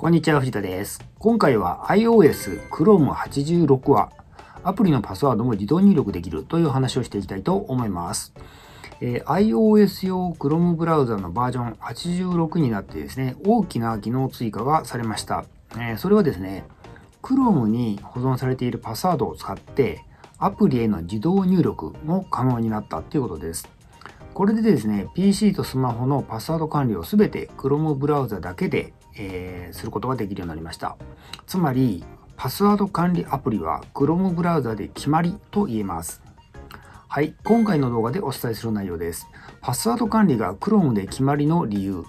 こんにちは、藤田です。今回は iOS Chrome 86はアプリのパスワードも自動入力できるという話をしていきたいと思います。えー iOS 用 Chrome ブラウザのバージョン86になってですね、大きな機能追加がされました。えーそれはですね、Chrome に保存されているパスワードを使ってアプリへの自動入力も可能になったということです。これでですね、PC とスマホのパスワード管理をすべて Chrome ブラウザだけで、えーすることができるようになりました。つまり、パスワード管理アプリは Chrome ブラウザで決まりと言えます。はい、今回の動画でお伝えする内容です。パスワード管理が Chrome で決まりの理由。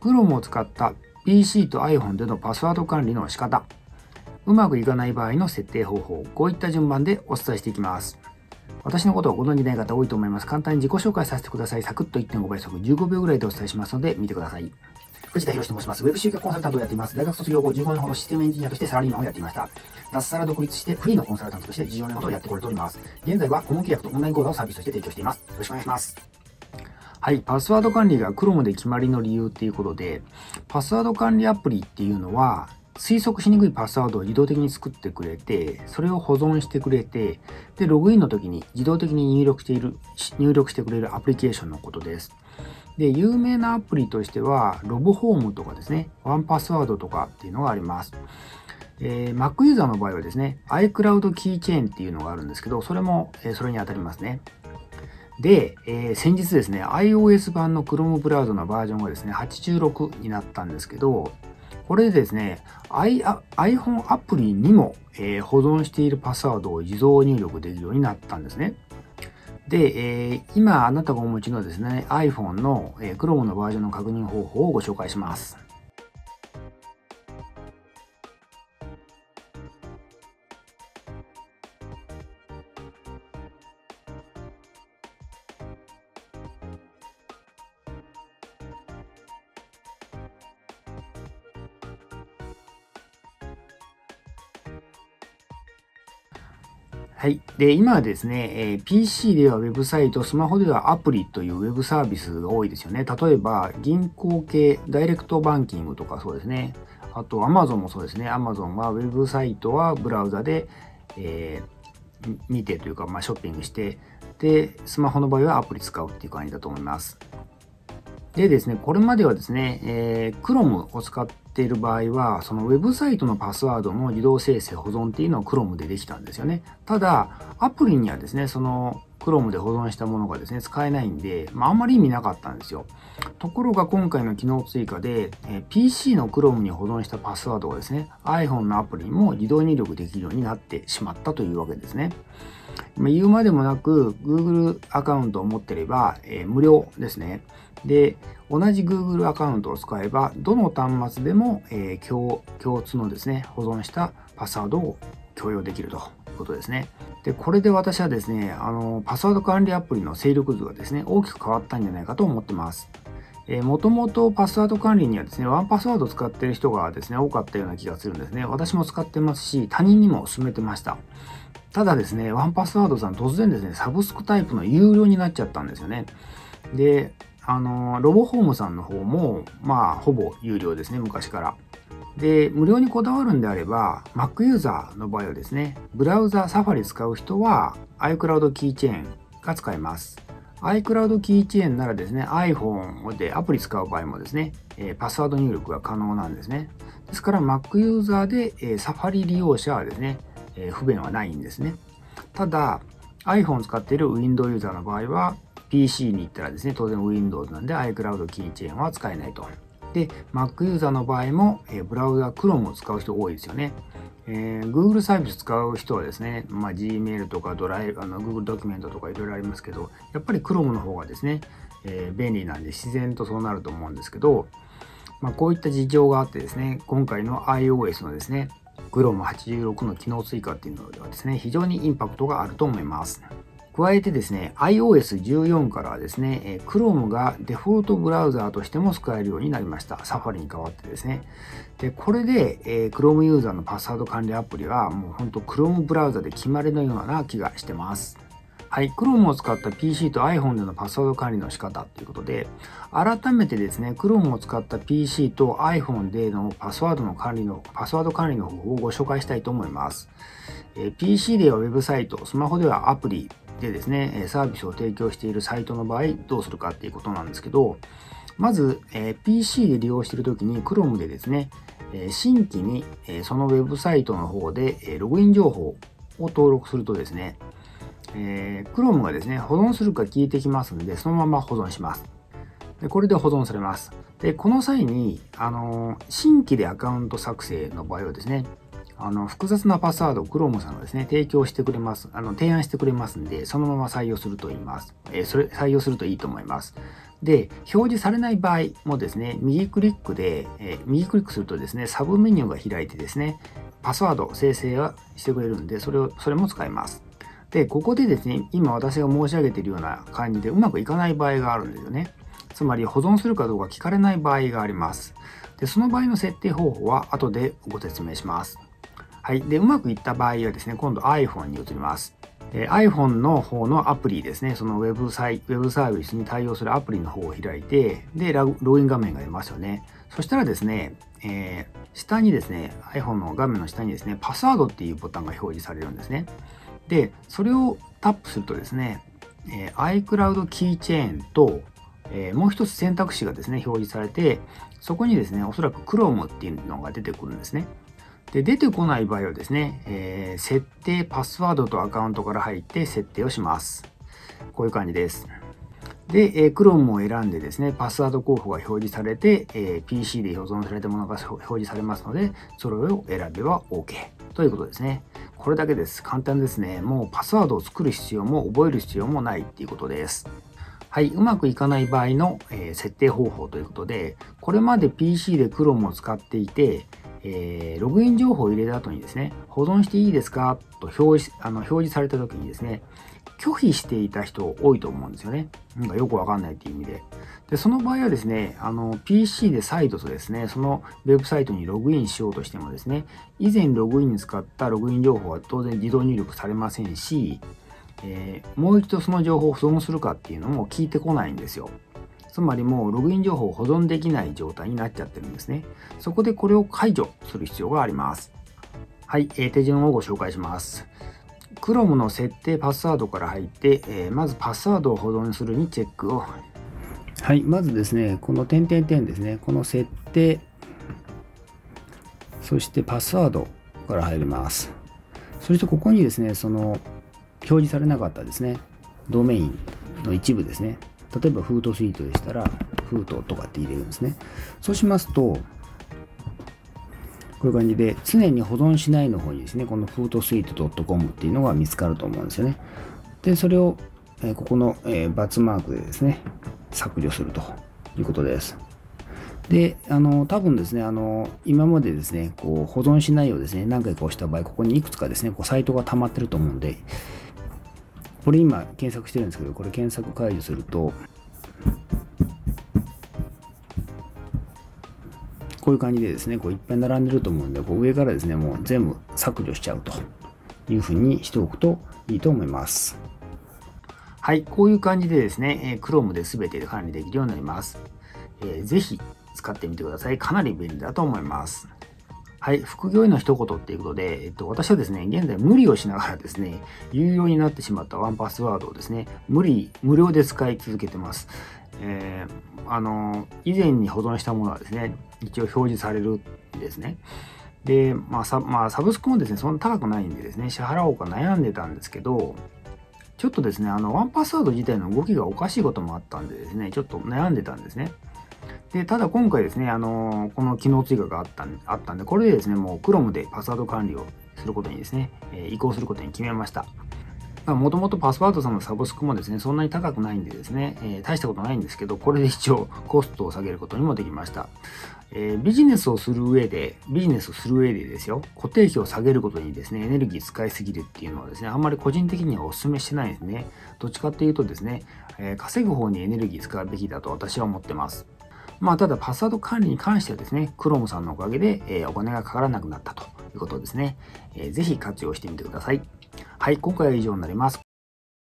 Chrome を使った PC と iPhone でのパスワード管理の仕方。うまくいかない場合の設定方法。こういった順番でお伝えしていきます。私のことをご存じない方多いと思います。簡単に自己紹介させてください。サクッと1.5倍速15秒ぐらいでお伝えしますので見てください。藤田博と申します。ウェブ集客コンサルタントをやっています。大学卒業後15年ほどシステムエンジニアとしてサラリーマンをやっていました。脱サラ独立してフリーのコンサルタントとして14年ほどやってこれております。現在は顧問契約とオンライン講座をサービスとして提供しています。よろしくお願いします。はい、パスワード管理が Chrome で決まりの理由っていうことで、パスワード管理アプリっていうのは、推測しにくいパスワードを自動的に作ってくれて、それを保存してくれて、で、ログインの時に自動的に入力している、入力してくれるアプリケーションのことです。で、有名なアプリとしては、ロボホームとかですね、ワンパスワードとかっていうのがあります。えー Mac ユーザーの場合はですね、iCloud キーチェーンっていうのがあるんですけど、それも、えーそれに当たりますね。で、えー先日ですね、iOS 版の Chrome ブラウザのバージョンがですね、86になったんですけど、これでですね、I、iPhone アプリにも、えー保存しているパスワードを自動入力できるようになったんですね。で、えー今あなたがお持ちのですね、iPhone の、えー Chrome のバージョンの確認方法をご紹介します。はい。で、今はですね、えー PC ではウェブサイト、スマホではアプリというウェブサービスが多いですよね。例えば、銀行系、ダイレクトバンキングとかそうですね。あと、Amazon もそうですね。Amazon はウェブサイトはブラウザで、えー見てというか、まあ、ショッピングして、で、スマホの場合はアプリ使うっていう感じだと思います。でですね、これまではですね、えー Chrome を使っている場合は、そのウェブサイトのパスワードの自動生成保存っていうのは Chrome でできたんですよね。ただ、アプリにはですね、その Chrome で保存したものがですね、使えないんで、まあ、あんまり意味なかったんですよ。ところが今回の機能追加で、え PC の Chrome に保存したパスワードがですね、iPhone のアプリにも自動入力できるようになってしまったというわけですね。ま言うまでもなく Google アカウントを持ってれば、えー無料ですね。で、同じ Google アカウントを使えば、どの端末でも、えー共通のですね、保存したパスワードを共有できるとことですね。で、これで私はですね、あの、パスワード管理アプリの勢力図がですね、大きく変わったんじゃないかと思ってます。えー、もともとパスワード管理にはですね、ワンパスワード使ってる人がですね、多かったような気がするんですね。私も使ってますし、他人にも勧めてました。ただですね、ワンパスワードさん突然ですね、サブスクタイプの有料になっちゃったんですよね。で、あの、ロボホームさんの方も、まあ、ほぼ有料ですね、昔から。で、無料にこだわるんであれば、Mac ユーザーの場合はですね、ブラウザー、サファリ使う人は iCloud キーチェーンが使えます。iCloud キーチェーンならですね、iPhone でアプリ使う場合もですね、えパスワード入力が可能なんですね。ですから Mac ユーザーで、えー Safari 利用者はですね、え不便はないんですね。ただ、iPhone 使っている Windows ユーザーの場合は、PC に行ったらですね、当然 Windows なんで iCloud キーチェーンは使えないと。で、Mac ユーザーの場合も、えブラウザ Chrome を使う人多いですよね。えー Google サービス使う人はですね、まあ、Gmail とかドライ、あの Google ドキュメントとかいろいろありますけど、やっぱり Chrome の方がですね、えー便利なんで自然とそうなると思うんですけど、まあ、こういった事情があってですね、今回の iOS のですね、Chrome86 の機能追加っていうのではですね、非常にインパクトがあると思います。加えてですね、iOS14 からはですね、Chrome がデフォルトブラウザーとしても使えるようになりました。Safari に代わってですね。で、これで、え Chrome ユーザーのパスワード管理アプリはもうほんと Chrome ブラウザで決まりのような気がしてます。はい、Chrome を使った PC と iPhone でのパスワード管理の仕方ということで、改めてですね、Chrome を使った PC と iPhone でのパスワードの管理の、パスワード管理の方法をご紹介したいと思います。え、PC ではウェブサイト、スマホではアプリでですね、サービスを提供しているサイトの場合、どうするかっていうことなんですけど、まず、え、PC で利用しているときに Chrome でですね、え新規に、えそのウェブサイトの方で、えログイン情報を登録するとですね、え、Chrome がですね、保存するか聞いてきますので、そのまま保存します。でこれで保存されます。で、この際に、あの、新規でアカウント作成の場合はですね、あの、複雑なパスワードを Chrome さんがですね、提供してくれます。あの、提案してくれますんで、そのまま採用すると言います。えー、それ、採用するといいと思います。で、表示されない場合もですね、右クリックで、えー、右クリックするとですね、サブメニューが開いてですね、パスワード生成はしてくれるんで、それを、それも使います。で、ここでですね、今私が申し上げているような感じでうまくいかない場合があるんですよね。つまり保存するかどうか聞かれない場合があります。で、その場合の設定方法は後でご説明します。はい。で、うまくいった場合はですね、今度 iPhone に移ります。え iPhone の方のアプリですね、そのウェブサイウェブサービスに対応するアプリの方を開いて、で、ログイン画面が出ますよね。そしたらですね、えー、下にですね、iPhone の画面の下にですね、パスワードっていうボタンが表示されるんですね。で、それをタップするとですね、えー、iCloud キーチェーンと、えー、もう一つ選択肢がですね、表示されて、そこにですね、おそらく Chrome っていうのが出てくるんですね。で、出てこない場合はですね、えー、設定、パスワードとアカウントから入って設定をします。こういう感じです。で、えー、Chrome を選んでですね、パスワード候補が表示されて、えー、PC で保存されたものが表示されますので、それを選べば OK ということですね。これだけです。簡単ですね。もうパスワードを作る必要も覚える必要もないっていうことです。はい、うまくいかない場合の、えー、設定方法ということで、これまで PC で Chrome を使っていて、えー、ログイン情報を入れた後にですね、保存していいですかと表示あの表示された時にですね、拒否していた人多いと思うんですよね。なんかよくわかんないっていう意味で。で、その場合はですね、あの、PC で再度とですね、そのウェブサイトにログインしようとしてもですね、以前ログインに使ったログイン情報は当然自動入力されませんし、えー、もう一度その情報を保存するかっていうのも聞いてこないんですよ。つまりもうログイン情報を保存できない状態になっちゃってるんですね。そこでこれを解除する必要があります。はい、えー、手順をご紹介します。Chrome の設定パスワードから入って、えー、まずパスワードを保存するにチェックを。はい、まずですね、この点々点ですね、この設定、そしてパスワードから入ります。そしてここにですね、その表示されなかったですね、ドメインの一部ですね。例えばフードスイートでしたら、フードとかって入れるんですね。そうしますと、こういう感じで、常に保存しないの方にですね、このフードスイート .com っていうのが見つかると思うんですよね。で、それを、えここの、えー、×マークでですね、削除するということです。で、あの、多分ですね、あの、今までですね、こう、保存しないをですね、何回か押した場合、ここにいくつかですね、こう、サイトが溜まってると思うんで、これ今検索してるんですけど、これ検索解除すると、こういう感じでですね、こういっぱい並んでると思うんで、こう上からですね、もう全部削除しちゃうというふうにしておくといいと思います。はい、こういう感じでですね、Chrome で全て管理できるようになります。えー、ぜひ使ってみてください。かなり便利だと思います。はい、副業への一言っていうことで、えっと、私はですね、現在無理をしながらですね、有料になってしまったワンパスワードをですね、無理、無料で使い続けてます。えー、あの、以前に保存したものはですね、一応表示されるんですね。で、まあ、サまあ、サブスクもですね、そんな高くないんでですね、支払おうか悩んでたんですけど、ちょっとですね、あの、ワンパスワード自体の動きがおかしいこともあったんでですね、ちょっと悩んでたんですね。で、ただ今回ですね、あのこの機能追加があったんあったんで、これでですね、もう Chrome でパスワード管理をすることにですね、え移行することに決めました。もともとパスワードさんのサブスクもですね、そんなに高くないんでですね、えー、大したことないんですけど、これで一応コストを下げることにもできました。えー、ビジネスをする上で、ビジネスをする上でですよ、固定費を下げることにですね、エネルギー使いすぎるっていうのはですね、あんまり個人的にはお勧めしてないですね。どっちかっていうとですね、えー、稼ぐ方にエネルギー使うべきだと私は思ってます。まあ、ただパスワード管理に関してはですね、Chrome さんのおかげで、え、お金がかからなくなったということですね。えー、ぜひ活用してみてください。はい、今回は以上になります。